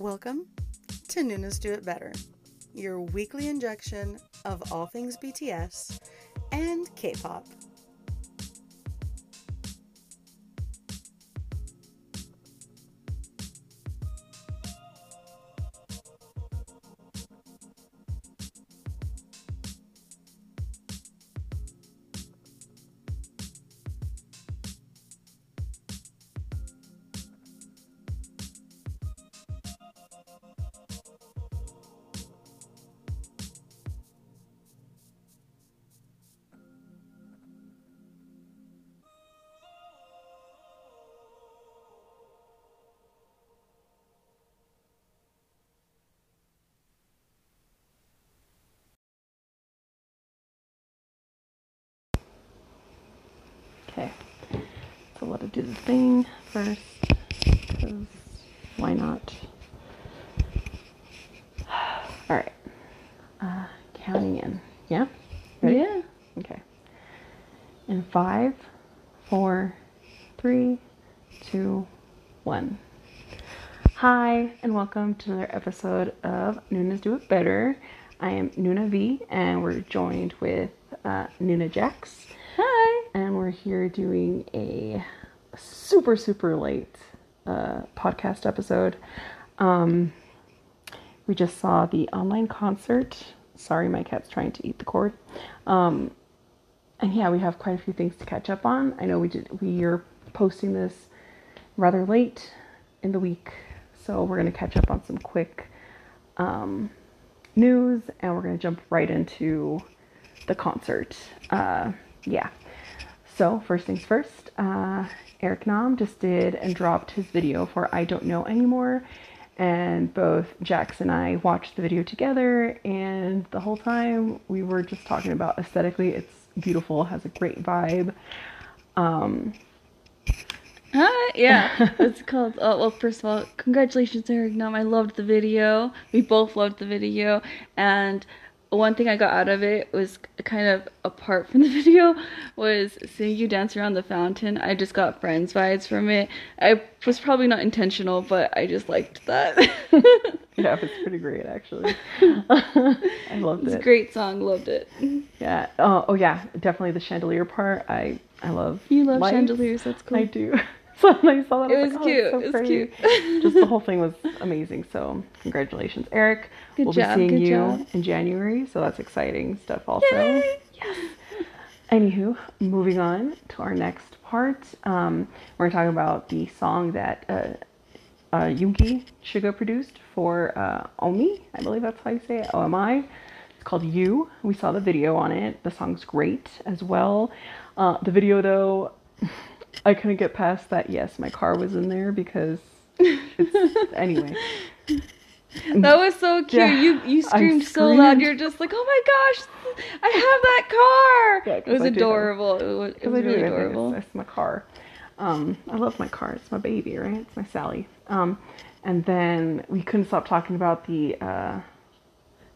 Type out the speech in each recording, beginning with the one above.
Welcome to Nuna's Do It Better, your weekly injection of all things BTS and K pop. Thing first. Because why not? Alright. Uh, counting in. Yeah? Ready? Yeah. Okay. In five, four, three, two, one. Hi, and welcome to another episode of Nuna's Do It Better. I am Nuna V, and we're joined with uh, Nuna Jax Hi. and we're here doing a super super late uh, podcast episode. Um, we just saw the online concert. Sorry, my cat's trying to eat the cord. Um, and yeah, we have quite a few things to catch up on. I know we did. We are posting this rather late in the week, so we're gonna catch up on some quick um, news, and we're gonna jump right into the concert. Uh, yeah. So first things first, uh, Eric Nam just did and dropped his video for I Don't Know Anymore. And both Jax and I watched the video together, and the whole time we were just talking about aesthetically, it's beautiful, has a great vibe. Um, Hi. Yeah. it's called. Oh, well, first of all, congratulations, Eric Nam. I loved the video. We both loved the video, and one thing I got out of it was kind of apart from the video was seeing you dance around the fountain. I just got friends vibes from it. I was probably not intentional, but I just liked that. yeah, it's pretty great actually. I loved It's a it. great song. Loved it. Yeah. Oh, oh yeah, definitely the chandelier part. I I love. You love lights. chandeliers. That's cool. I do. So when I saw that, I It was was like, cute. Oh, so it was pretty. cute. Just the whole thing was amazing. So congratulations, Eric. Good we'll job, be seeing you job. in January, so that's exciting stuff. Also, Yay! yes. Anywho, moving on to our next part, um, we're talking about the song that uh, uh, Yuki Shiga produced for uh, Omi. I believe that's how you say it. OMI. It's called You. We saw the video on it. The song's great as well. Uh, the video, though, I couldn't get past that. Yes, my car was in there because it's anyway. That was so cute. Yeah, you you I screamed so loud. You're just like, oh my gosh, I have that car. Yeah, it was I adorable. It was, it was really adorable. It's, it's my car. Um, I love my car. It's my baby, right? It's my Sally. Um, and then we couldn't stop talking about the uh,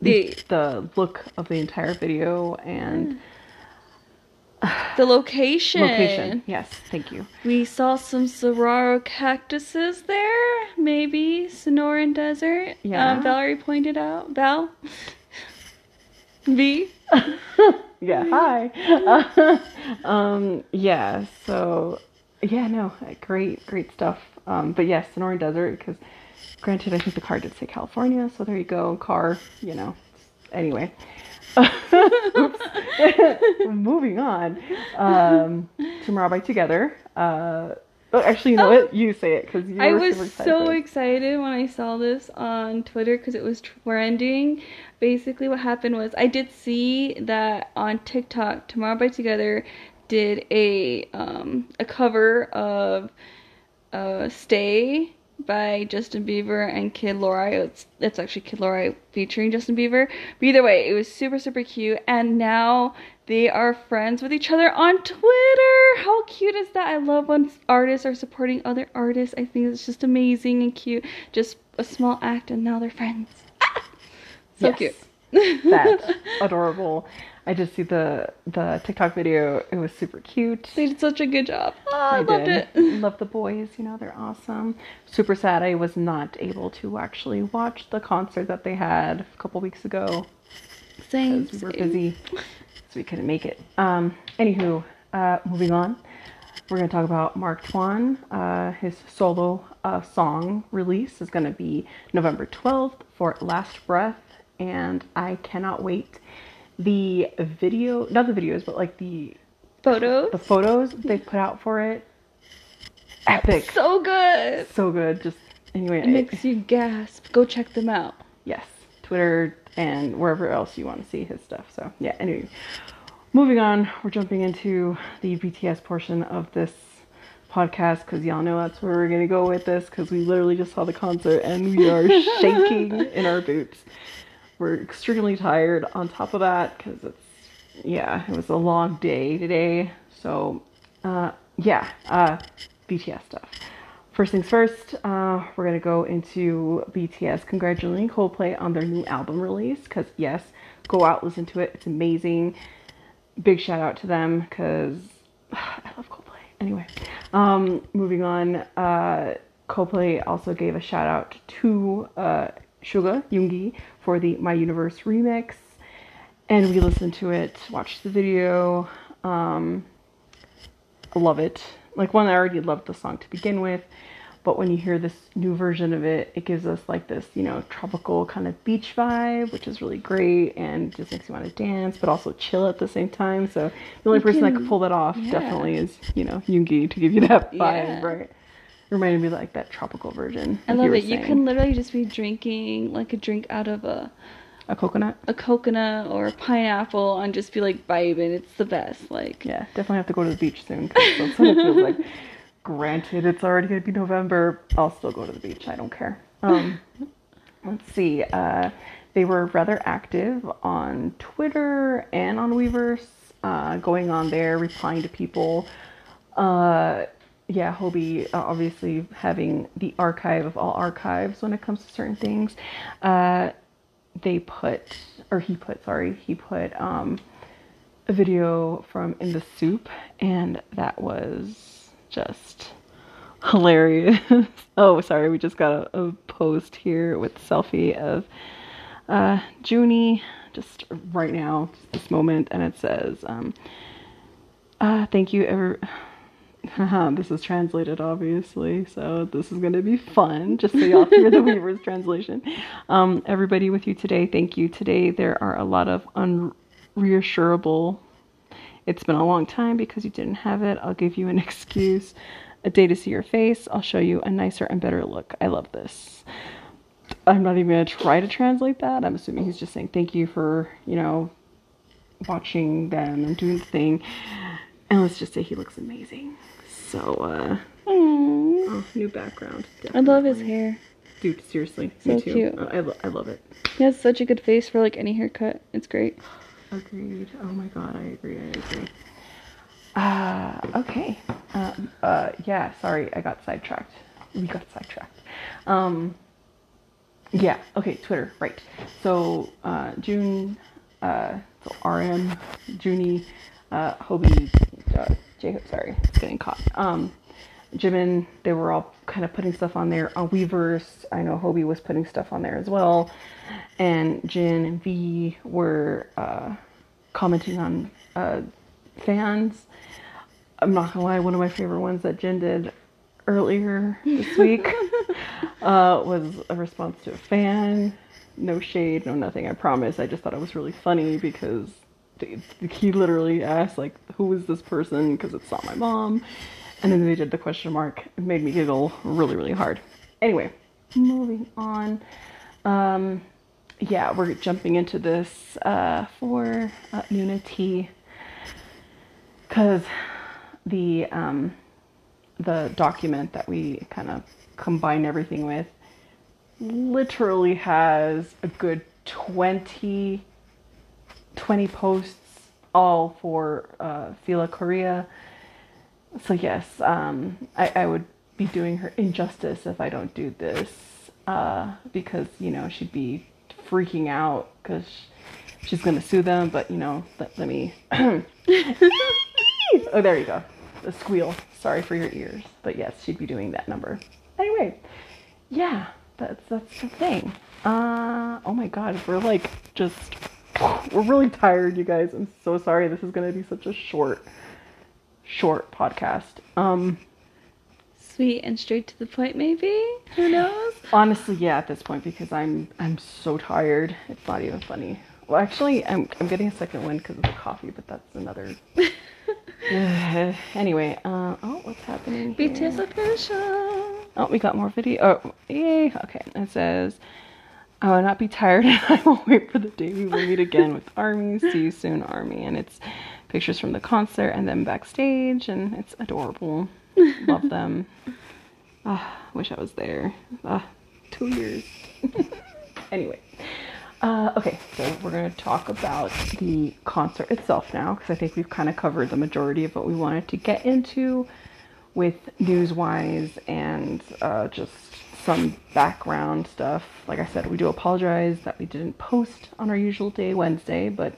the, the look of the entire video and The location. location. Yes, thank you. We saw some saguaro cactuses there. Maybe Sonoran Desert. Yeah. Um, Valerie pointed out. Val. V. Yeah, hi. um, yeah, so yeah, no, great, great stuff. Um, but yes, Sonoran Desert, because granted, I think the car did say California, so there you go, car, you know. Anyway, moving on. Um, Tomorrow by Together. Uh, oh, actually, you know what? You say it because I was excited. so excited when I saw this on Twitter because it was trending. Basically, what happened was I did see that on TikTok, Tomorrow by Together did a um, a cover of uh, "Stay" by Justin Bieber and Kid Laroi. It's it's actually Kid Laroi featuring Justin Bieber. But either way, it was super super cute. And now they are friends with each other on Twitter. How cute is that? I love when artists are supporting other artists. I think it's just amazing and cute. Just a small act, and now they're friends. Ah! So Yes. cute. that adorable. I just see the the TikTok video. It was super cute. They did such a good job. Ah, I, loved did. it. Love the boys. You know they're awesome. Super sad I was not able to actually watch the concert that they had a couple weeks ago Same. we were same. busy, so we couldn't make it. Um, anywho, uh, moving on, we're gonna talk about Mark Tuan. Uh, his solo uh, song release is gonna be November twelfth for Last Breath, and I cannot wait. The video, not the videos, but like the Photos. the photos they put out for it, epic, So good. so good. Just anyway, It makes you gasp. Go check them out. yes, Twitter and wherever else you want to see his stuff. So yeah, anyway, moving on, we're jumping into the BTS portion of this podcast because y'all know that's where we're gonna go with this because we literally just saw the concert and we are shaking in our boots. We're extremely tired on top of that because it's yeah, it was a long day today. So uh, yeah, uh, BTS stuff. First things first, uh, we're gonna go into BTS congratulating Coldplay on their new album release. Cause yes, go out listen to it. It's amazing. Big shout out to them because I love Coldplay. Anyway, um, moving on. Uh, Coldplay also gave a shout out to uh, Suga for the My Universe remix, and we listened to it, watched the video. Um, I love it. Like one, I already loved the song to begin with, but when you hear this new version of it, it gives us like this, you know, tropical kind of beach vibe, which is really great and just makes you want to dance, but also chill at the same time. So the only You person that can- could pull that off yeah. definitely is, you know, Yoongi to give you that vibe, Yeah. right? Reminded me of, like that tropical version. I love it. You can literally just be drinking like a drink out of a a coconut. a coconut or a pineapple and just be like vibing. It's the best. Like Yeah, definitely have to go to the beach soon that's what it feels like. Granted, it's already gonna be November. I'll still go to the beach. I don't care. Um, let's see. Uh, they were rather active on Twitter and on Weverse, uh, going on there, replying to people. Uh, yeah, Hobie uh, obviously having the archive of all archives when it comes to certain things. Uh, they put, or he put, sorry, he put um, a video from In the SOOP, and that was just hilarious. oh, sorry, we just got a, a post here with selfie of uh, Junie just right now, this moment, and it says, um, uh, "Thank you, ever." this is translated, obviously, so this is going to be fun. Just so y'all hear the Weverse translation. Um, everybody with you today, thank you. Today there are a lot of unreassurable. It's been a long time because you didn't have it. I'll give you an excuse. A day to see your face. I'll show you a nicer and better look. I love this. I'm not even going to try to translate that. I'm assuming he's just saying thank you for, you know, watching them and doing the thing. And let's just say he looks amazing. So, uh, oh, new background. I love his hair. Dude, seriously. So me too. cute. I, lo- I love it. He has such a good face for like any haircut. It's great. Agreed. Oh my god, I agree. I agree. Uh, okay. Um, uh, yeah, sorry, I got sidetracked. We got sidetracked. Um, yeah, okay, Twitter, right. So, uh, June, uh, so RM, Junie, uh, Hobie, uh, Jacob, sorry, it's getting caught. Um, Jimin, they were all kind of putting stuff on there. On Weverse, I know Hobie was putting stuff on there as well. And Jin and V were uh, commenting on uh, fans. I'm not gonna lie, one of my favorite ones that Jin did earlier this week uh, was a response to a fan. No shade, no nothing, I promise. I just thought it was really funny because he literally asked, like, who is this person? Because it's not my mom. And then they did the question mark. It made me giggle really, really hard. Anyway, moving on. Um, yeah, we're jumping into this uh, for uh, T because the um, the document that we kind of combine everything with literally has a good 20, 20 posts all for uh, Fila Korea. So yes, um, I, I would be doing her injustice if I don't do this uh, because you know she'd be freaking out because she's gonna sue them, but you know, let, let me. oh, there you go. The squeal. Sorry for your ears, but yes, she'd be doing that number. Anyway, yeah, that's that's the thing. Uh, oh my God, we're like just we're really tired, you guys. I'm so sorry. This is gonna be such a short, short podcast. Um, Sweet and straight to the point, maybe. Who knows? honestly, yeah, at this point because I'm I'm so tired. It's not even funny. Well, actually, I'm I'm getting a second wind because of the coffee, but that's another. anyway, uh, oh, what's happening? Here? BTS official. Oh, we got more video. Oh, yay. Okay. It says, I will not be tired and I will wait for the day we will meet again with Army. See you soon, Army. And it's pictures from the concert and then backstage, and it's adorable. Love them. Ah, wish I was there. Ah, two years. anyway. Uh, okay, so we're going to talk about the concert itself now because I think we've kind of covered the majority of what we wanted to get into with news wise and uh, just some background stuff. Like I said, we do apologize that we didn't post on our usual day, Wednesday, but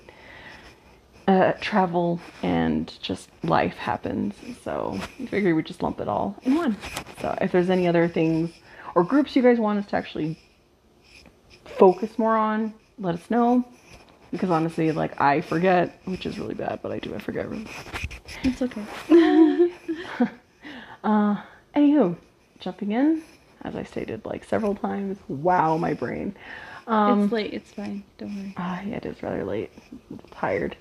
uh, travel and just life happens. So I figure we'd just lump it all in one. So if there's any other things or groups you guys want us to actually focus more on, let us know. Because honestly, like I forget, which is really bad, but I do I forget. It's okay. Uh, anywho, jumping in, as I stated like several times. Wow, my brain. Um, it's late. It's fine. Don't worry. Ah, yeah, it is rather late. I'm tired.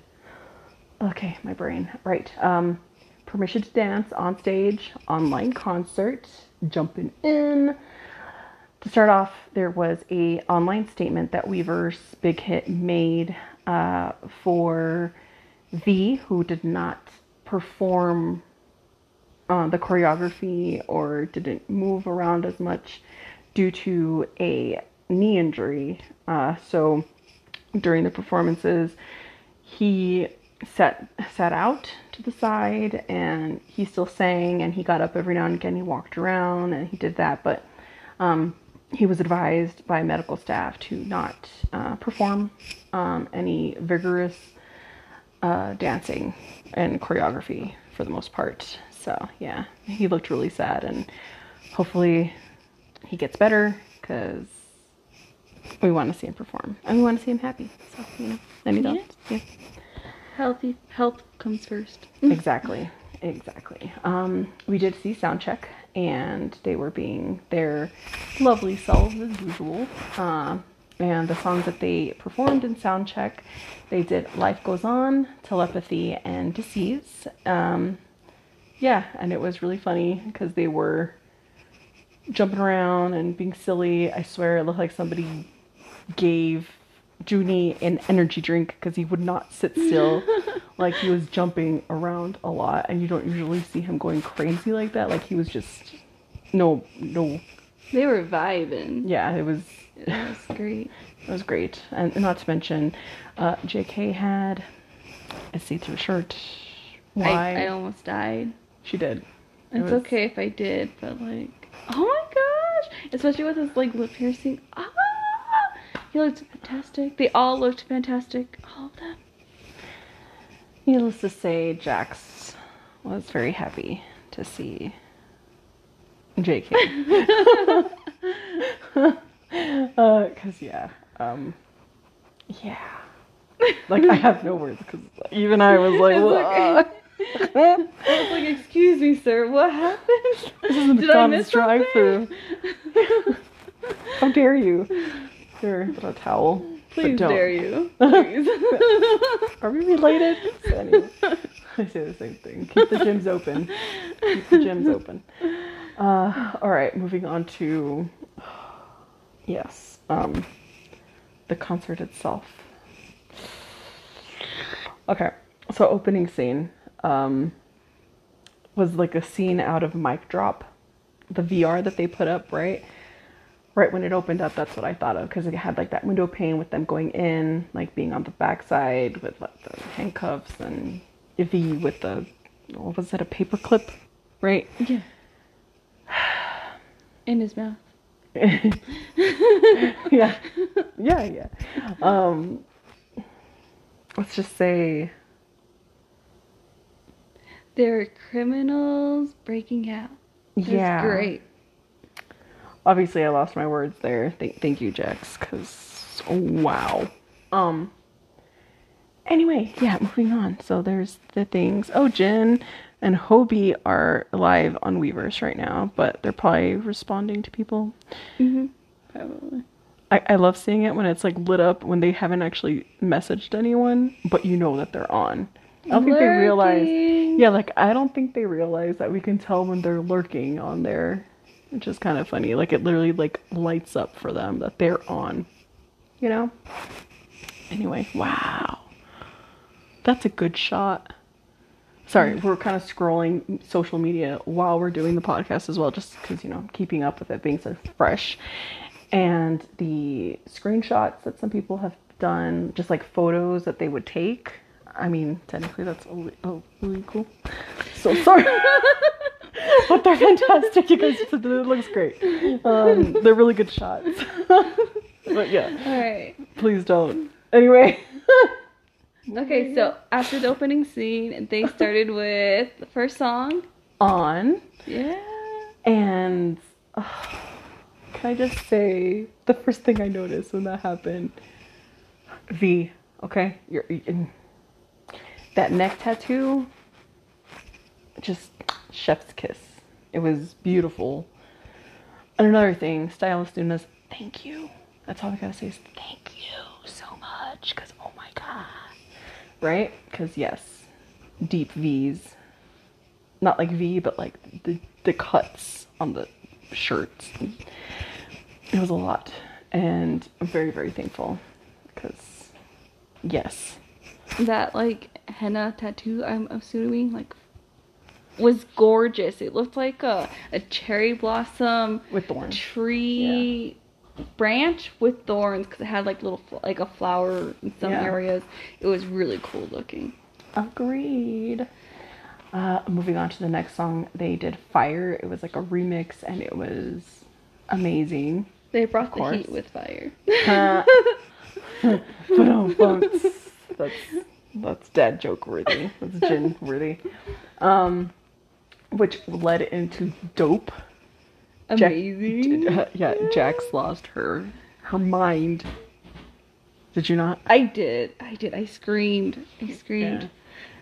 Okay, my brain. Right. Um, permission to dance on stage, online concert, jumping in. To start off, there was a online statement that Weverse Big Hit made uh, for V, who did not perform uh, the choreography or didn't move around as much due to a knee injury. Uh, so during the performances, he sat sat out to the side and he still sang and he got up every now and again. He walked around and he did that, but um, he was advised by medical staff to not uh, perform um, any vigorous uh, dancing and choreography for the most part. So yeah, he looked really sad, and hopefully he gets better because we want to see him perform and we want to see him happy. So you know, any Yeah. thoughts? Yeah. Healthy health comes first. exactly exactly um, we did see soundcheck and they were being their lovely selves as usual um, and the songs that they performed in soundcheck they did life goes on telepathy and disease um, yeah and it was really funny because they were jumping around and being silly i swear it looked like somebody gave Junie an energy drink because he would not sit still. like he was jumping around a lot, and you don't usually see him going crazy like that. Like he was just no, no, They were vibing. yeah, it was It was great. it was great, and not to mention, uh, J.K. had a see-through shirt. Why I, I almost died. She did? It It's was- okay if I did, but like, oh my gosh! Especially with his like lip piercing. Ah, he looked fantastic. They all looked fantastic. All of them. Needless to say, Jax was very happy to see JK. uh, cause yeah, um, yeah. Like I have no words because even I was like, It's "Whoa." I was like, excuse me, sir, what happened? this is a Did I miss McDonald's drive-through. How dare you? Here, put a towel. Please don't. dare you. Please. Are we related? So anyway, I say the same thing. Keep the gyms open. Keep the gyms open. Uh, all right, moving on to yes, um, the concert itself. Okay, so opening scene um, was like a scene out of Mic Drop, the VR that they put up, right? Right when it opened up, that's what I thought of because it had like that window pane with them going in, like being on the backside with like the handcuffs and Ivy with the what was that a paper clip, right? yeah. In his mouth. yeah, yeah, yeah. Um, let's just say They're criminals breaking out. It's yeah. great. Obviously, I lost my words there. Thank, thank you, Jax, because wow. Um. Anyway, yeah, moving on. So there's the things. Oh, Jin and Hobie are live on Weverse right now, but they're probably responding to people. Mm-hmm. Probably. I, I love seeing it when it's like lit up when they haven't actually messaged anyone, but you know that they're on. I don't think they realize. Yeah, like I don't think they realize that we can tell when they're lurking on there, which is kind of funny. Like it literally like lights up for them that they're on. You know? Anyway, wow. That's a good shot. Sorry, mm. we're kind of scrolling social media while we're doing the podcast as well, just because, you know, keeping up with it being so fresh. And the screenshots that some people have done, just like photos that they would take. I mean, technically that's ill- ill- illegal. So sorry. but they're fantastic. You guys, it looks great. Um, they're really good shots. but yeah, All right. please don't. Anyway. Okay, so after the opening scene, they started with the first song. On. Yeah. And uh, can I just say the first thing I noticed when that happened? V, okay, you're in that neck tattoo. Just chef's kiss. It was beautiful. And another thing, stylist Nunes, thank you. That's all I gotta say is thank you so much. Cause oh my god, right? Cause yes, deep V's not like V, but like the the cuts on the shirts. It was a lot, and I'm very very thankful because yes, That like henna tattoo, I'm assuming, like was gorgeous. It looked like a, a cherry blossom with thorns. tree branch with thorns because it had like little like a flower in some Yeah. areas. It was really cool looking. Agreed. Uh, moving on to the next song, they did Fire. It was like a remix, and it was amazing. They brought the heat with fire. Uh, Ba-dum-bums. that's that's dad joke worthy. That's Jin worthy. Um, which led into dope. Jack- Amazing. uh, yeah, Jax lost her her mind. Did you not? I did. I did. I screamed. I screamed. Yeah.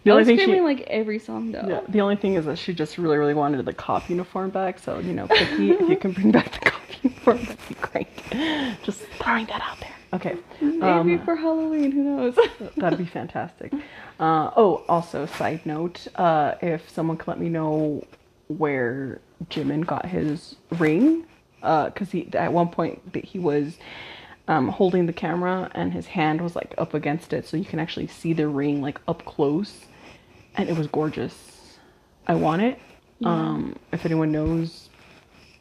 The I only was thing she, like every song though. yeah, the only thing is that she just really, really wanted the cop uniform back. So you know, Cookie, if you can bring back the cop uniform, that'd be great. Just throwing that out there. Okay. Maybe Um, for Halloween, who knows? That'd be fantastic. Uh, oh, also, side note, uh, if someone could let me know where Jimin got his ring, because he at one point that he was um, holding the camera and his hand was like up against it, so you can actually see the ring like up close, and it was gorgeous. I want it. Um, if anyone knows,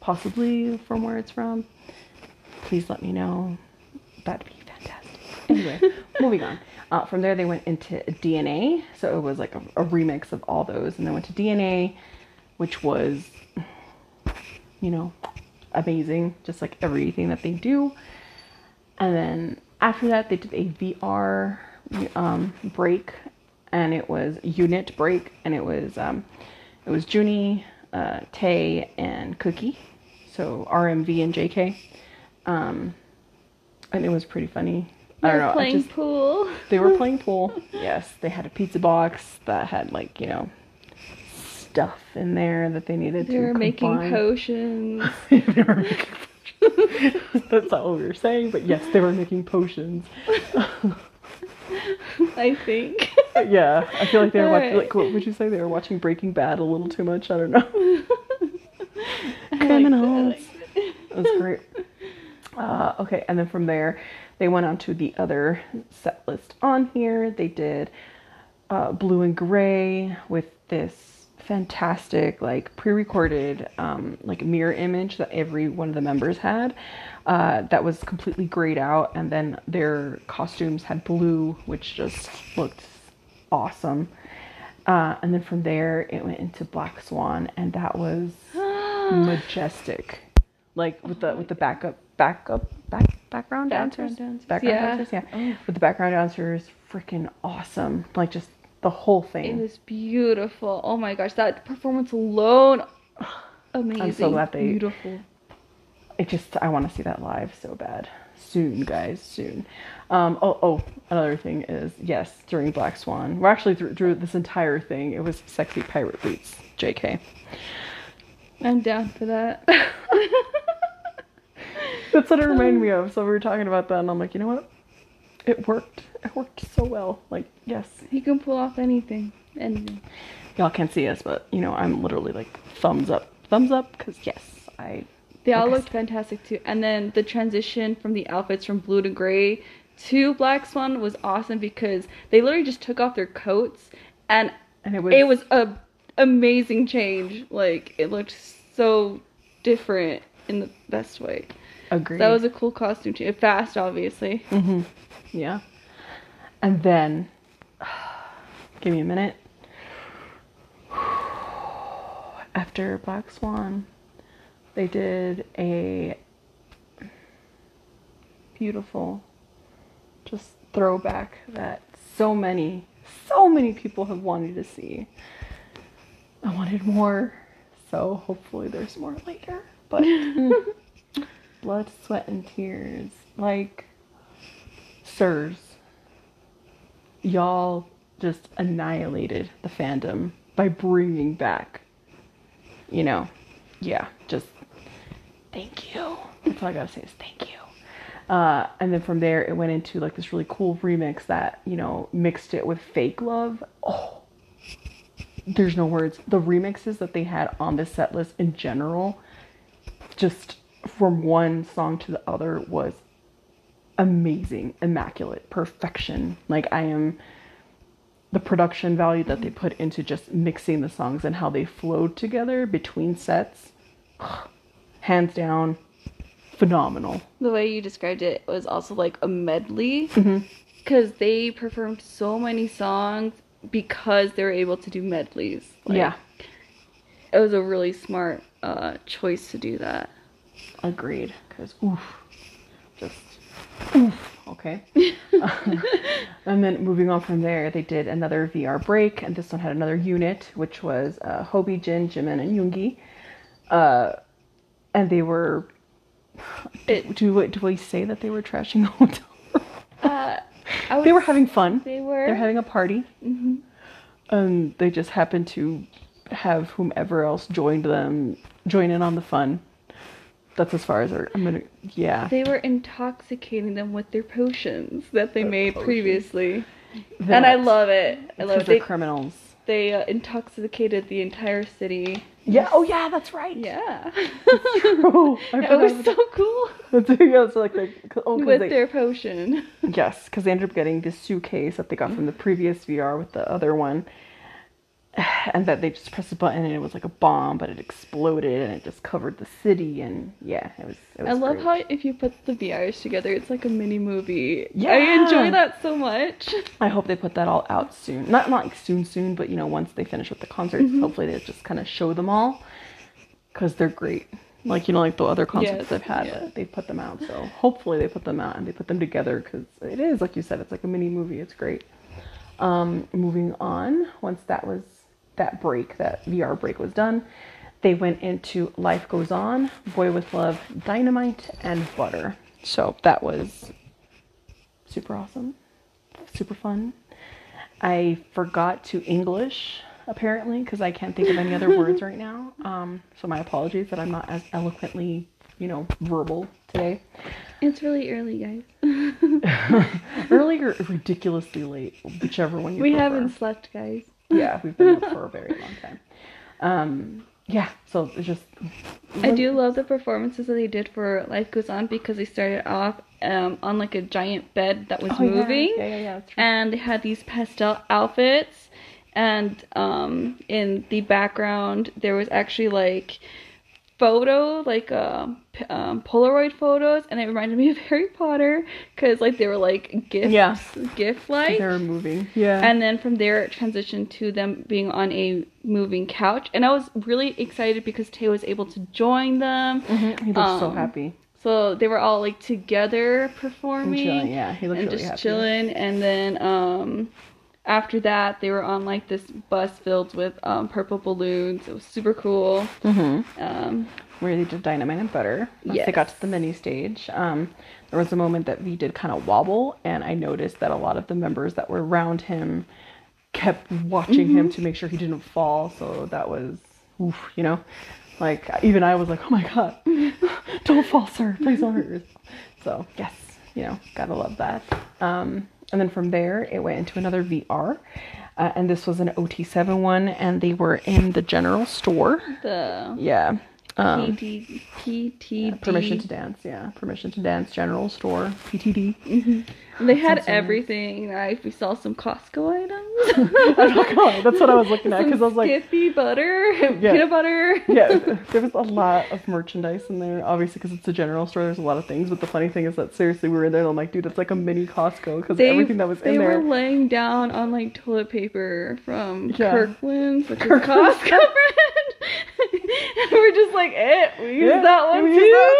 possibly from where it's from, please let me know. That'd be fantastic. Anyway, moving on. Uh, from there, they went into DNA. So it was like a, a remix of all those. And then went to DNA, which was, you know, amazing. Just like everything that they do. And then after that, they did a VR um, break. And it was unit break. And it was, um, it was Junie, uh, Tay, and Cookie. So RMV and JK. Um, and it was pretty funny. I don't know. Playing just, pool. they were playing pool. Yes, they had a pizza box that had like you know stuff in there that they needed They to were combine. potions. They were making potions. That's not what we were saying, but yes, they were making potions. I think. Uh, yeah, I feel like they were watching. Alright. Like, what would you say? They were watching Breaking Bad a little too much. I don't know. I Criminals. liked it, I liked it. That was great. Uh, okay, and then from there, they went on to the other set list on here. They did uh, Blue and Gray with this fantastic, like pre-recorded, um, like mirror image that every one of the members had. Uh, that was completely grayed out, and then their costumes had blue, which just looked awesome. Uh, and then from there, it went into Black Swan, and that was majestic like with the with the backup backup back background Background dancers, dancers, background yeah. dancers yeah with the background dancers freaking awesome. Like just the whole thing. It was beautiful. Oh my gosh, that performance alone, amazing. I'm so glad they- beautiful. I just I want to see that live so bad. Soon, guys, soon. Um, oh, oh, another thing is yes, during Black Swan, we're actually through, through this entire thing. It was sexy pirate boots, J.K. I'm down for that. That's what it reminded me of. So we were talking about that, and I'm like, you know what? It worked. It worked so well. Like, yes, he can pull off anything. Anything. y'all can't see us, but you know, I'm literally like thumbs up, thumbs up, because yes, I. They all looked fantastic too. And then the transition from the outfits from blue to gray to Black Swan was awesome because they literally just took off their coats and And it was. it was a amazing change. Like it looked so different in the best way. Agreed. That was a cool costume change. Fast, obviously. Mm-hmm. Yeah. And then, give me a minute. After Black Swan, they did a beautiful, just throwback that so many, so many people have wanted to see. I wanted more, so hopefully there's more later. But blood, sweat, and tears. Like, sirs, y'all just annihilated the fandom by bringing back, you know, yeah, just thank you. That's all I gotta say is thank you. Uh, and then from there, it went into like this really cool remix that, you know, mixed it with fake love. Oh, there's no words. The remixes that they had on this set list in general, just from one song to the other, was amazing, immaculate, perfection. Like I am the production value that they put into just mixing the songs and how they flowed together between sets. Hands down, phenomenal. The way you described it was also like a medley Mm-hmm. because they performed so many songs because they were able to do medleys. Like, yeah, it was a really smart uh, choice to do that. Agreed. Because oof, just oof. Okay. and then moving on from there, they did another VR break, and this one had another unit, which was uh, Hobie, Jin, Jimin, and Yoongi. Uh, and they were. It- do we, do we say that they were trashing the hotel? Uh, I they were having fun. They were. They're having a party. Mm-hmm. and they just happened to have whomever else joined them join in on the fun. That's as far as our, I'm gonna yeah. They were intoxicating them with their potions that they Their made potions. previously, and I love it. I love it. they're They, criminals. they uh, intoxicated the entire city. Yeah. Oh yeah, that's right. Yeah, That's True. I it was about so cool that. That's- yeah, it's like they, oh, 'cause with they, their potion. yes, because they ended up getting this suitcase that they got from the previous VR with the other one, and that they just pressed a button and it was like a bomb, but it exploded and it just covered the city and yeah, it was. It was I love great. how if you put the VRs together, it's like a mini movie. Yeah, I enjoy that so much. I hope they put that all out soon. Not not like soon soon, but you know once they finish with the concerts, Mm-hmm. hopefully they just kind of show them all because they're great. Like you know, like the other concerts Yes, they've had, yeah. they put them out. So hopefully they put them out and they put them together because it is like you said, it's like a mini movie. It's great. Um, moving on, once that was that break, that VR break was done, they went into Life Goes On, Boy with Love, Dynamite, and Butter. So that was super awesome, super fun. I forgot to English apparently because I can't think of any other words right now. Um, so my apologies that I'm not as eloquently, you know, verbal today. It's really early, guys. Early or ridiculously late, whichever one you we prefer. haven't slept, guys. Yeah, we've been up for a very long time. Um, yeah, so it's just. I do love the performances that they did for Life Goes On because they started off um, on like a giant bed that was Oh, moving. Yeah, yeah, yeah. And they had these pastel outfits and um in the background there was actually like photo like um, p- um polaroid photos and it reminded me of harry potter because like they were like gifts Yeah. gift like They're moving. Yeah. and then from there it transitioned to them being on a moving couch and i was really excited because tay was able to join them Mhm, he looks so um, happy. So they were all like together And performing chilling, yeah, he looked and really just happy. chilling. And then um, after that, they were on like this bus filled with um, purple balloons. It was super cool. Mm-hmm. Um, Where they did dynamite and butter. Once they got to the mini stage, um, there was a moment that V did kind of wobble, and I noticed that a lot of the members that were around him kept watching him to make sure he didn't fall. So that was, oof, you know, like even I was like, oh my god, don't fall, sir, please don't hurt yourself. So yes, you know, gotta love that. Um, and then from there, it went into another VR. Uh, and this was an OT7 one, and they were in the general store. the Yeah. Um, PT, PTD. permission to dance, yeah. Permission to dance, general store, PTD. They had Sounds everything. Right? We saw some Costco items. I'm not gonna that's what I was looking at because I was like, Skippy butter, peanut butter. yeah, there was a lot of merchandise in there. Obviously, because it's a general store, there's a lot of things. But the funny thing is that seriously, we were in there and I'm like, dude, it's like a mini Costco because everything that was in there. They were laying down on like toilet paper from Yeah. Kirkland's, which Kirkland's. is Costco brand. and we're just like, eh, we use Yeah, that one we too.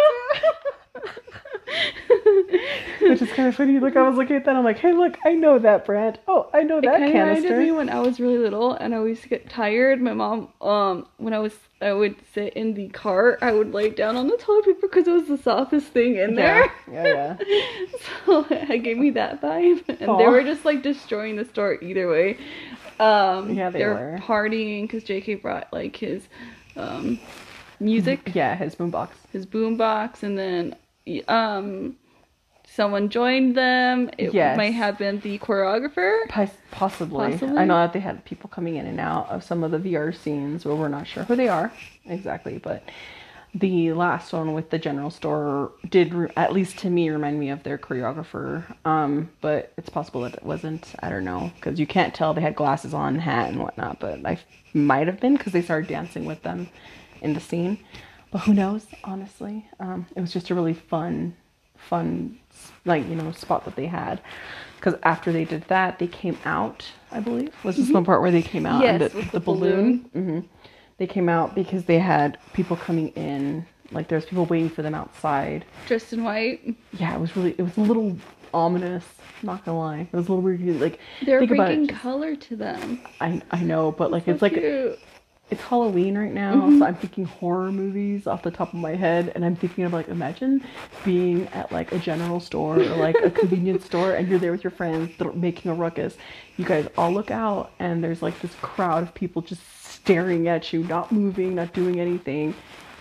Which is kind of funny. Like I was looking at that, I'm like, hey, look, I know that brand. Oh, I know It that kind of reminded canister. me when I was really little and I used to get tired. My mom, um, when I was, I would sit in the cart, I would lay down on the toilet paper because it was the softest thing in there. Yeah, yeah, so it gave me that vibe, and Aw. they were just like destroying the store either way. Um, Yeah, they they were were. partying because JK brought like his um, music, yeah. His boombox. his boombox, and then um, someone joined them. It Yes. might have been the choreographer. Pos- Possibly. Possibly. I know that they had people coming in and out of some of the VR scenes where we're not sure who they are exactly, but the last one with the general store did, at least to me, remind me of their choreographer. Um, but it's possible that it wasn't. I don't know because you can't tell. They had glasses on, hat, and whatnot, but I might have been because they started dancing with them in the scene. But who knows? Honestly, um, it was just a really fun, fun, like you know, spot that they had. Because after they did that, they came out. I believe was this the part where they came out and Yes, the, with the the balloon. hmm They came out because they had people coming in. Like there's people waiting for them outside. Dressed in white. Yeah, it was really. It was a little ominous. Not gonna lie, it was a little weird. Like They're think about it, bringing color to them. I I know, but like So it's like cute. It's Halloween right now, Mm-hmm. so I'm thinking horror movies off the top of my head, and I'm thinking of like imagine being at like a general store or like a convenience store, and you're there with your friends making a ruckus. You guys all look out, and there's like this crowd of people just staring at you, not moving, not doing anything,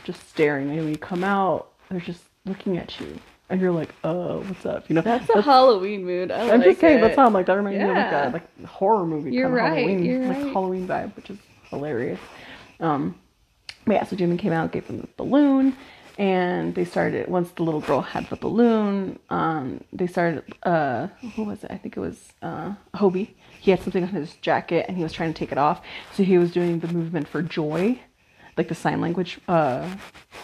just staring. And when you come out, they're just looking at you, and you're like, "Oh, what's up?" You know, That's a Halloween mood. I I'm like just saying it. that's how I'm like that reminds me of like a like horror movie You're kind of right, Halloween like right. Halloween vibe, which is hilarious. Um but yeah, so Jimmy came out, gave them the balloon, and they started once the little girl had the balloon, um, they started uh who was it? I think it was uh Hobie. He had something on his jacket and he was trying to take it off. So he was doing the movement for joy, like the sign language uh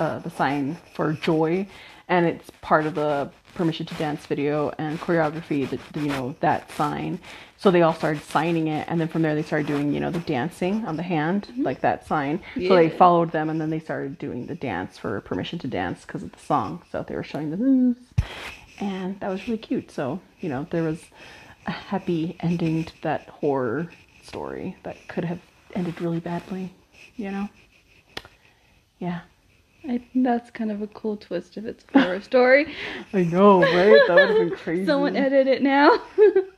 uh the sign for joy and it's part of the permission to dance video and choreography that you know that sign so they all started signing it and then from there they started doing you know the dancing on the hand mm-hmm. like that sign so they followed them and then they started doing the dance for permission to dance because of the song so they were showing the moves and that was really cute so you know there was a happy ending to that horror story that could have ended really badly you know yeah I think that's kind of a cool twist if it's a horror story. I know, right? That would have been crazy. Someone edit it now.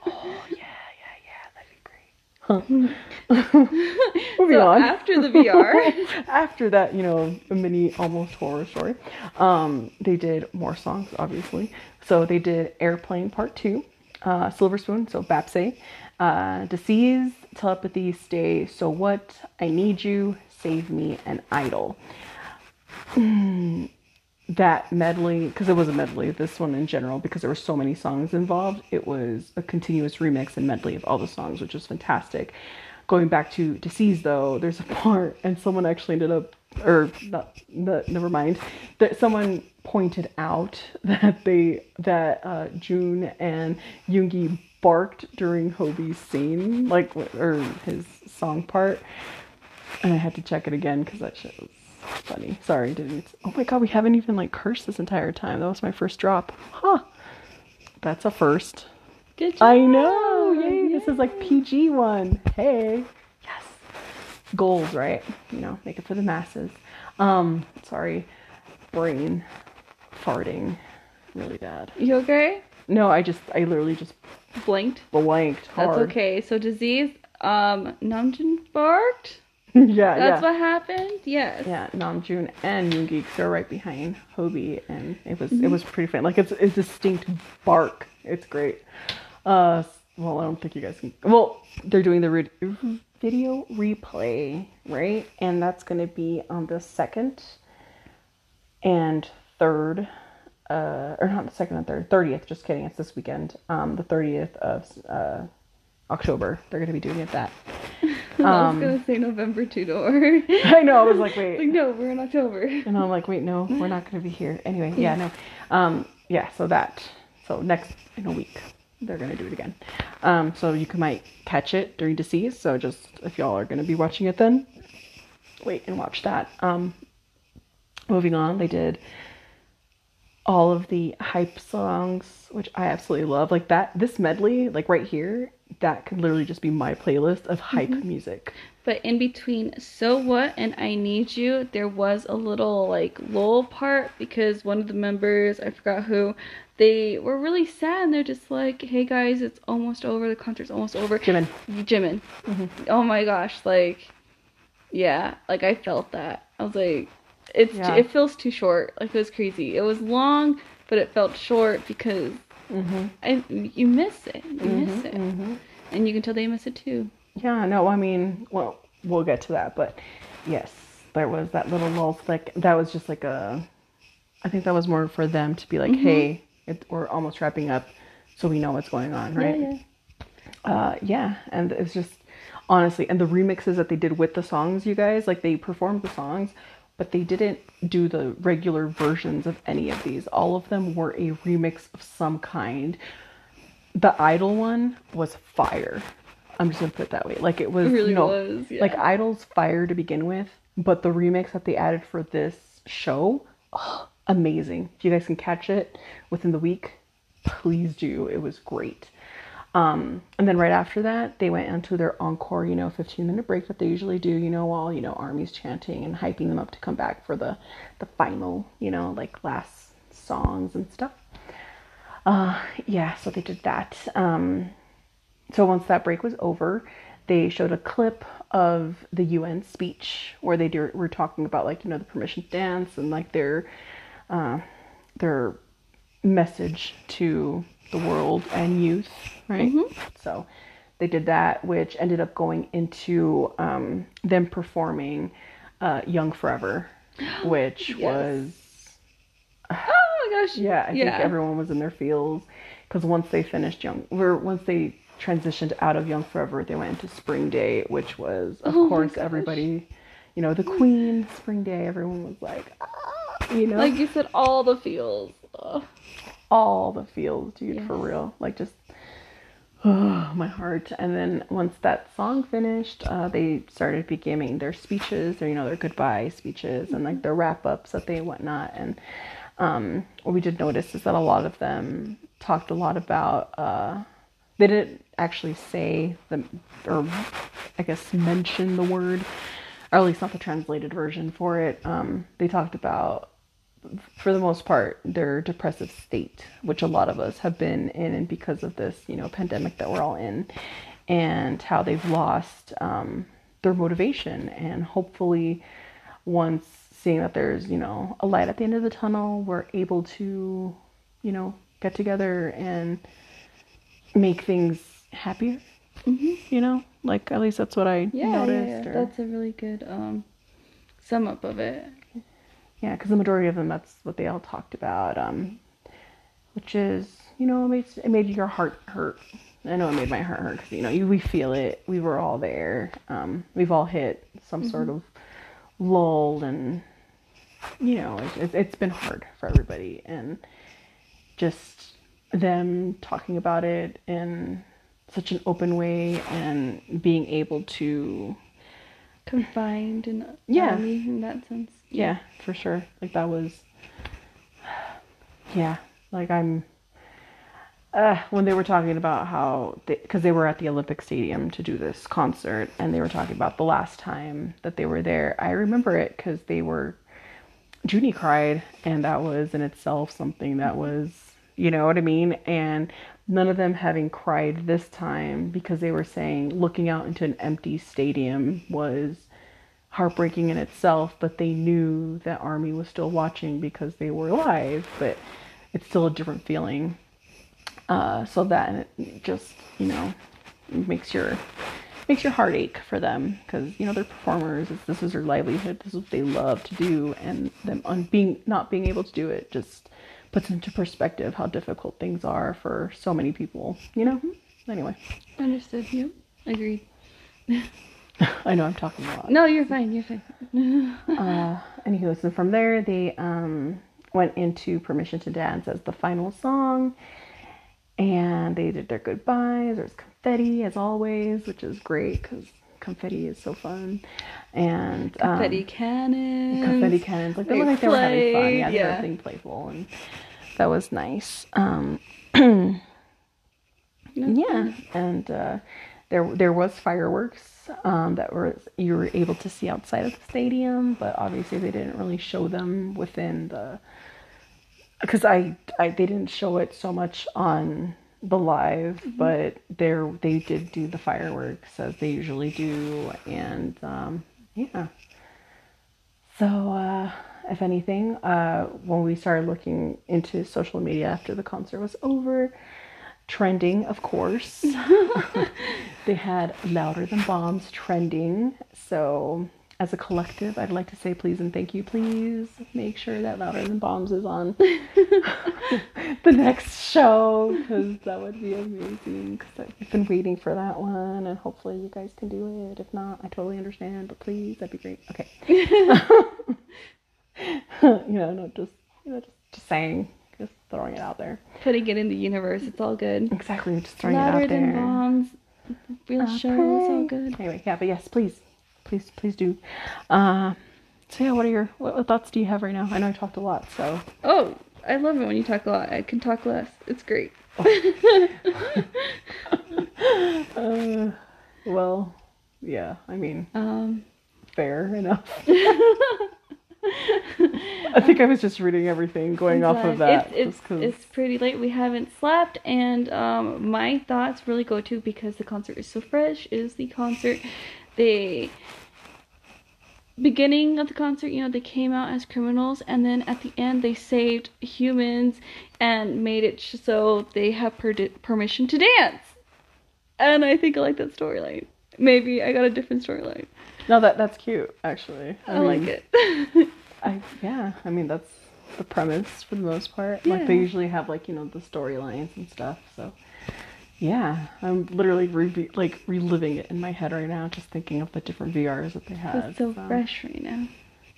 Oh yeah, yeah, yeah. That'd be great. Huh. Moving so on. after the VR, After that, you know, a mini almost horror story. Um, they did more songs, obviously. So they did Airplane Part Two, uh, Silver Spoon, so Baepsae, uh, Disease, Telepathy, Stay, So What, I Need You, Save Me, and Idol. That medley because it was a medley this one in general because there were so many songs involved it was a continuous remix and medley of all the songs which was fantastic. Going back to disease though there's a part and someone actually ended up or not, not never mind that someone pointed out that they that uh, june and yoongi barked during hobie's scene like or his song part. And i had to check it again because that shit was funny. Sorry, didn't. Oh my god, we haven't even like cursed this entire time. That was my first drop. Huh. That's a first. Good job. I know. Yay. This is like PG one. Hey. Yes. Goals, right? You know, make it for the masses. Um, sorry. Brain farting really bad. You okay? No, I just I literally just Blinked. blanked hard. That's okay. So disease, um, Namjoon barked. yeah, That's yeah. what happened. Yes. Yeah, Namjoon and Yoongi are right behind Hobi, and it was Mm-hmm. it was pretty fun. Like it's a distinct bark. It's great. Uh, well, I don't think you guys can. Well, they're doing the re- video replay, right? And that's gonna be on the second and third, uh, or not the second and third, thirtieth. Just kidding. It's this weekend. Um, the thirtieth of uh October. They're gonna be doing it that. I Um, was gonna say November two door. I know. I was like, wait. like no, we're in October. And I'm like, wait, no, we're not to be here. Anyway, yeah, no. Um, yeah, so that, so next, in a week, they're to do it again. Um, so you can, might catch it during Disease. So just, if y'all are to be watching it then, wait and watch that. Um, moving on, they did all of the hype songs, which I absolutely love. Like that, this medley, like right here, that could literally just be my playlist of hype mm-hmm. music. But in between So What and I Need You, there was a little like lull part because one of the members, I forgot who, they were really sad and they're just like, hey guys, it's almost over. The concert's almost over. Jimin. Jimin. Mm-hmm. Oh my gosh, like, yeah, like I felt that. I was like, it's Yeah. it feels too short. Like it was crazy. It was long, but it felt short because Mm-hmm. I you miss it. You miss it, and you can tell they miss it too. Yeah, no, I mean, well, we'll get to that, but yes, there was that little lull. Like that was just like a, I think that was more for them to be like, hey, it, we're almost wrapping up, so we know what's going on, right? Yeah, yeah. Uh, yeah, and it's just honestly, and the remixes that they did with the songs, you guys, like they performed the songs, but they didn't do the regular versions of any of these. All of them were a remix of some kind. The Idol one was fire. I'm just gonna put it that way. Like it was, It really you know, was, yeah. like Idol's fire to begin with, but the remix that they added for this show, oh, amazing. If you guys can catch it within the week, please do. It was great. Um, and then right after that, they went into their encore, you know, 15 minute break that they usually do, you know, while, you know, Army's chanting and hyping them up to come back for the, the final, you know, like last songs and stuff. Uh, yeah, so they did that. Um, so once that break was over, they showed a clip of the UN speech where they do, were talking about like, you know, the permission dance and like their, uh, their message to the world and youth, right? So they did that, which ended up going into um, them performing uh, "Young Forever," which was Oh my gosh. yeah, I yeah. think everyone was in their feels because once they finished Young, or once they transitioned out of Young Forever, they went into Spring Day, which was of Oh course everybody, you know, the Queen Spring Day. Everyone was like, ah, you know, Like you said, all the feels. Ugh. All the feels, dude, for real. Like just oh, my heart. And then once that song finished, uh, they started beginning their speeches, or you know, their goodbye speeches, and like their wrap ups that they whatnot. And um, what we did notice is that a lot of them talked a lot about. Uh, they didn't actually say the, or I guess mention the word, or at least not the translated version for it. Um, they talked about for the most part, their depressive state, which a lot of us have been in, and because of this, you know, pandemic that we're all in, and how they've lost um, their motivation. And hopefully, once seeing that there's, you know, a light at the end of the tunnel, we're able to, you know, get together and make things happier. You know, like at least that's what I Yeah, yeah, noticed. yeah. or- That's a really good um sum up of it. Yeah, because the majority of them, that's what they all talked about. Um, which is, you know, it made, it made your heart hurt. I know it made my heart hurt because, you know, you, we feel it. We were all there. Um, we've all hit some sort of lull, and, you know, it, it, it's been hard for everybody. And just them talking about it in such an open way and being able to Confined in Yeah. in that sense. Yeah, for sure. Like that was, yeah. Like I'm. Uh, when they were talking about how, because they, they were at the Olympic Stadium to do this concert, and they were talking about the last time that they were there. I remember it because they were, Junie cried, and that was in itself something that was, you know what I mean? And none of them having cried this time because they were saying looking out into an empty stadium was heartbreaking in itself, but they knew that Army was still watching because they were alive, but it's still a different feeling. Uh, so that just, you know, makes your makes your heart ache for them because you know they're performers. This is their livelihood. This is what they love to do, and them on being not being able to do it just puts into perspective how difficult things are for so many people. You know. Anyway. Understood. You agreed. I know I'm talking a lot. No, you're fine. You're fine. uh, anywho, so from there they um, went into "Permission to Dance" as the final song, and they did their goodbyes. There's confetti as always, which is great because confetti is so fun, and um, confetti cannons. Confetti cannons. Like they, looked like they were having fun. Yeah, yeah. they were being playful, and that was nice. Um, yeah, and uh, there there was fireworks um, that were you were able to see outside of the stadium, but obviously they didn't really show them within the because I, I they didn't show it so much on the live, mm-hmm. but there they did do the fireworks as they usually do, and um, yeah. So uh, if anything, uh, when we started looking into social media after the concert was over, trending, of course. they had Louder Than Bombs trending. So, as a collective, I'd like to say please and thank you. Please make sure that Louder Than Bombs is on the next show because that would be amazing. Because I've been waiting for that one, and hopefully you guys can do it. If not, I totally understand, but please, that'd be great. Okay. you know, no, just you know, just, just saying throwing it out there. Putting it in the universe, it's all good. Exactly, just throwing Louder it out there. Than bombs, real uh, show, it's all good. Anyway, yeah, but yes, please, please, please do. Uh, so yeah, what are your what, what thoughts do you have right now? I know I talked a lot, so. Oh, I love it when you talk a lot. I can talk less. It's great. uh, well, yeah. I mean, um, fair enough. I think I was just reading everything going off of that. It's, it's, it's, pretty late. We haven't slept, and um, my thoughts really go to because the concert is so fresh. Is the concert they beginning of the concert, you know, they came out as criminals, and then at the end they saved humans and made it so they have per- permission to dance. And I think I like that storyline. Maybe I got a different storyline. No, that that's cute actually. I, I mean, like it. I yeah, I mean that's the premise for the most part. Yeah. Like they usually have like you know the storylines and stuff. So yeah, I'm literally re- like reliving it in my head right now, just thinking of the different VRs that they have. It's so, so fresh right now.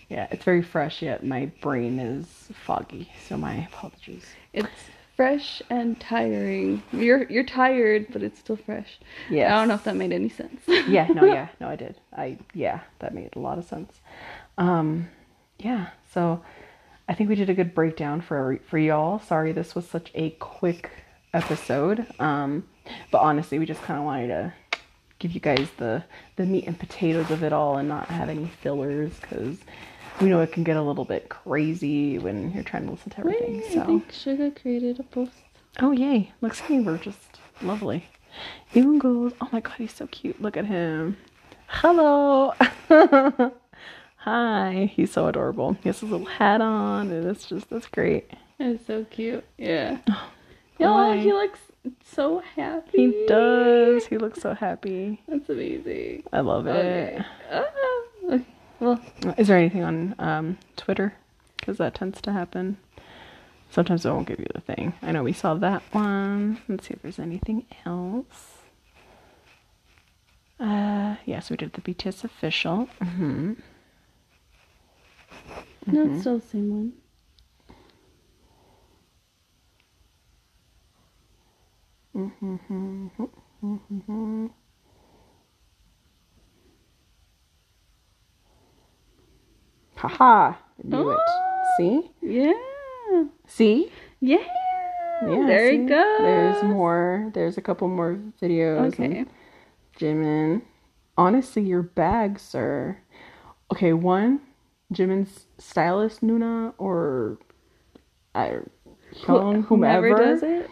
Yeah, it's very fresh yet my brain is foggy, so my apologies. It's fresh and tiring. You're you're tired, but it's still fresh. Yeah. I don't know if that made any sense. yeah, no, yeah, no, I did. I yeah, that made a lot of sense. Um, yeah, so I think we did a good breakdown for for y'all. Sorry, this was such a quick episode. Um, but honestly, we just kind of wanted to give you guys the the meat and potatoes of it all and not have any fillers because we know it can get a little bit crazy when you're trying to listen to everything. So I think Suga created a post. Oh yay! Looks like we're just lovely. Even goes. Oh my god, he's so cute. Look at him. Hello. Hi. He's so adorable. He has his little hat on, and it's just that's great. It's so cute. Yeah. Oh, he looks so happy. He does. He looks so happy. That's amazing. I love it. Okay. Uh, okay. Well, is there anything on um, Twitter? Because that tends to happen. Sometimes it won't give you the thing. I know we saw that one. Let's see if there's anything else. Uh, yes, yeah, so we did the BTS official. Mm-hmm. Mm-hmm. No, it's still the same one. Mm-hmm. Mm-hmm. Haha. Knew it. Oh. See? Yeah. See? Yeah. Yeah. there see? it goes. There's more. There's a couple more videos. Okay. Jimin. Honestly, your bag, sir. Okay, one, Jimin's stylist Nuna or I Hyung, whomever, does it.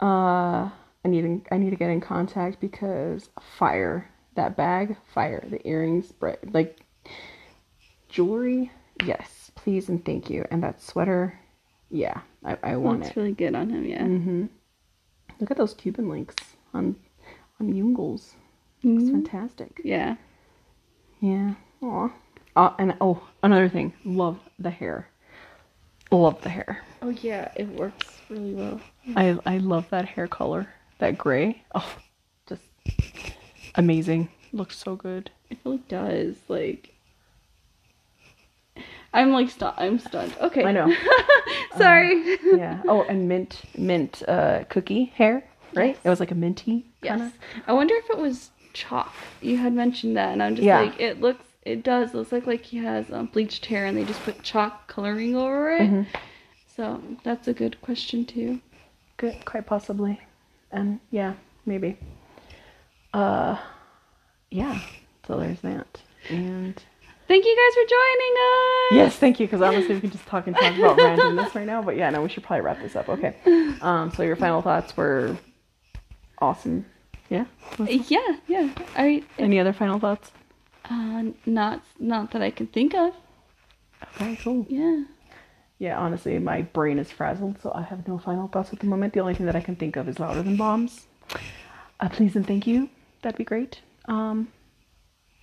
Uh, I need to, I need to get in contact because fire that bag, fire the earrings, bright like jewelry. Yes, please and thank you. And that sweater, yeah, I, I want Looks it. really good on him. Yeah. Mm-hmm. Look at those Cuban links on on Jungles. It's Mhm. fantastic. Yeah. Yeah. Aw. Uh, and oh, another thing. Love the hair. Love the hair. Oh yeah, it works really well. I I love that hair color. That gray. Oh, just amazing. Looks so good. It really does. Like, I'm like stu- I'm stunned. Okay. I know. Sorry. Yeah. Oh, and mint mint uh cookie hair, right? Yes. It was like a minty kind yes. I wonder if it was chalk. You had mentioned that, and I'm just Yeah. like, it looks. It does. Looks like like he has um, bleached hair, and they just put chalk coloring over it. Mhm. So that's a good question too. Good, quite possibly. And yeah, maybe. Uh yeah. So there's that. And Thank you guys for joining us. Yes, thank you. Because honestly, we can just talk and talk about randomness right now. But yeah, no, we should probably wrap this up. Okay. Um. So your final thoughts were awesome. Yeah. Yeah, yeah. I Any other final thoughts? uh, not not that I can think of. Okay. Cool. Yeah. Yeah. Honestly, my brain is frazzled, so I have no final thoughts at the moment. The only thing that I can think of is louder than bombs. Uh, please and thank you. That'd be great. Um.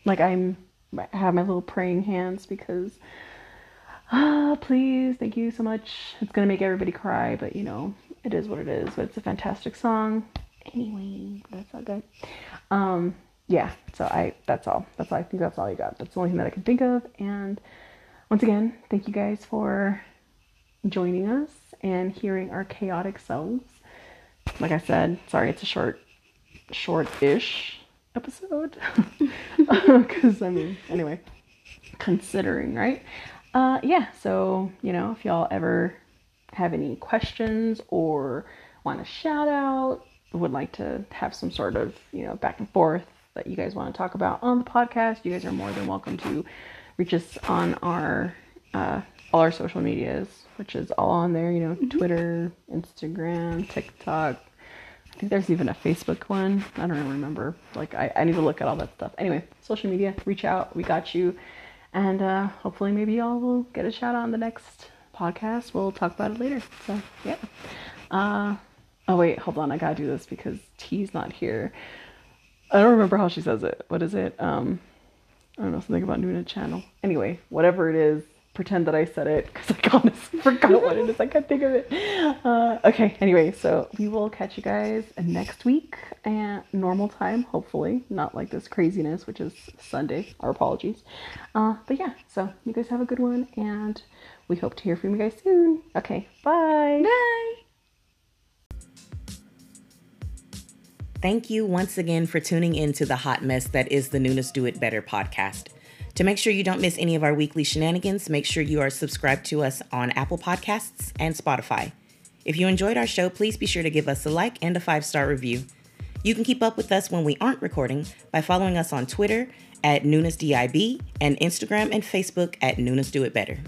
Like I'm, I have my little praying hands because. Ah, please, thank you so much. It's gonna make everybody cry, but you know, it is what it is. But it's a fantastic song. Anyway, that's all good. Um, yeah. So I, that's all. That's all. I think that's all you got. That's the only thing that I can think of. And once again, thank you guys for joining us and hearing our chaotic selves. Like I said, sorry, it's a short, short-ish episode. Because I mean, anyway, considering, right? Uh, yeah. So you know, if y'all ever have any questions or want a shout out, would like to have some sort of you know back and forth that you guys want to talk about on the podcast, you guys are more than welcome to reach us on our uh, all our social medias, which is all on there. You know, Twitter, Instagram, TikTok. I think there's even a Facebook one. I don't even remember. Like I, I need to look at all that stuff. Anyway, social media, reach out. We got you. And uh, hopefully maybe y'all will get a shout out on the next podcast. We'll talk about it later. So yeah. Uh oh wait, hold on, I gotta do this because T's not here. I don't remember how she says it. What is it? Um I don't know, something about Nuna channel. Anyway, whatever it is, pretend that I said it because I honestly forgot what it is. I can't think of it. Uh, okay, anyway, so we will catch you guys next week at normal time, hopefully. Not like this craziness, which is Sunday. Our apologies. Uh, but yeah, so you guys have a good one, and we hope to hear from you guys soon. Okay, bye. Bye. Thank you once again for tuning in to the hot mess that is the Nunes Do It Better podcast. To make sure you don't miss any of our weekly shenanigans, make sure you are subscribed to us on Apple Podcasts and Spotify. If you enjoyed our show, please be sure to give us a like and a five star review. You can keep up with us when we aren't recording by following us on Twitter at NunesDIB and Instagram and Facebook at Nunes Do It Better.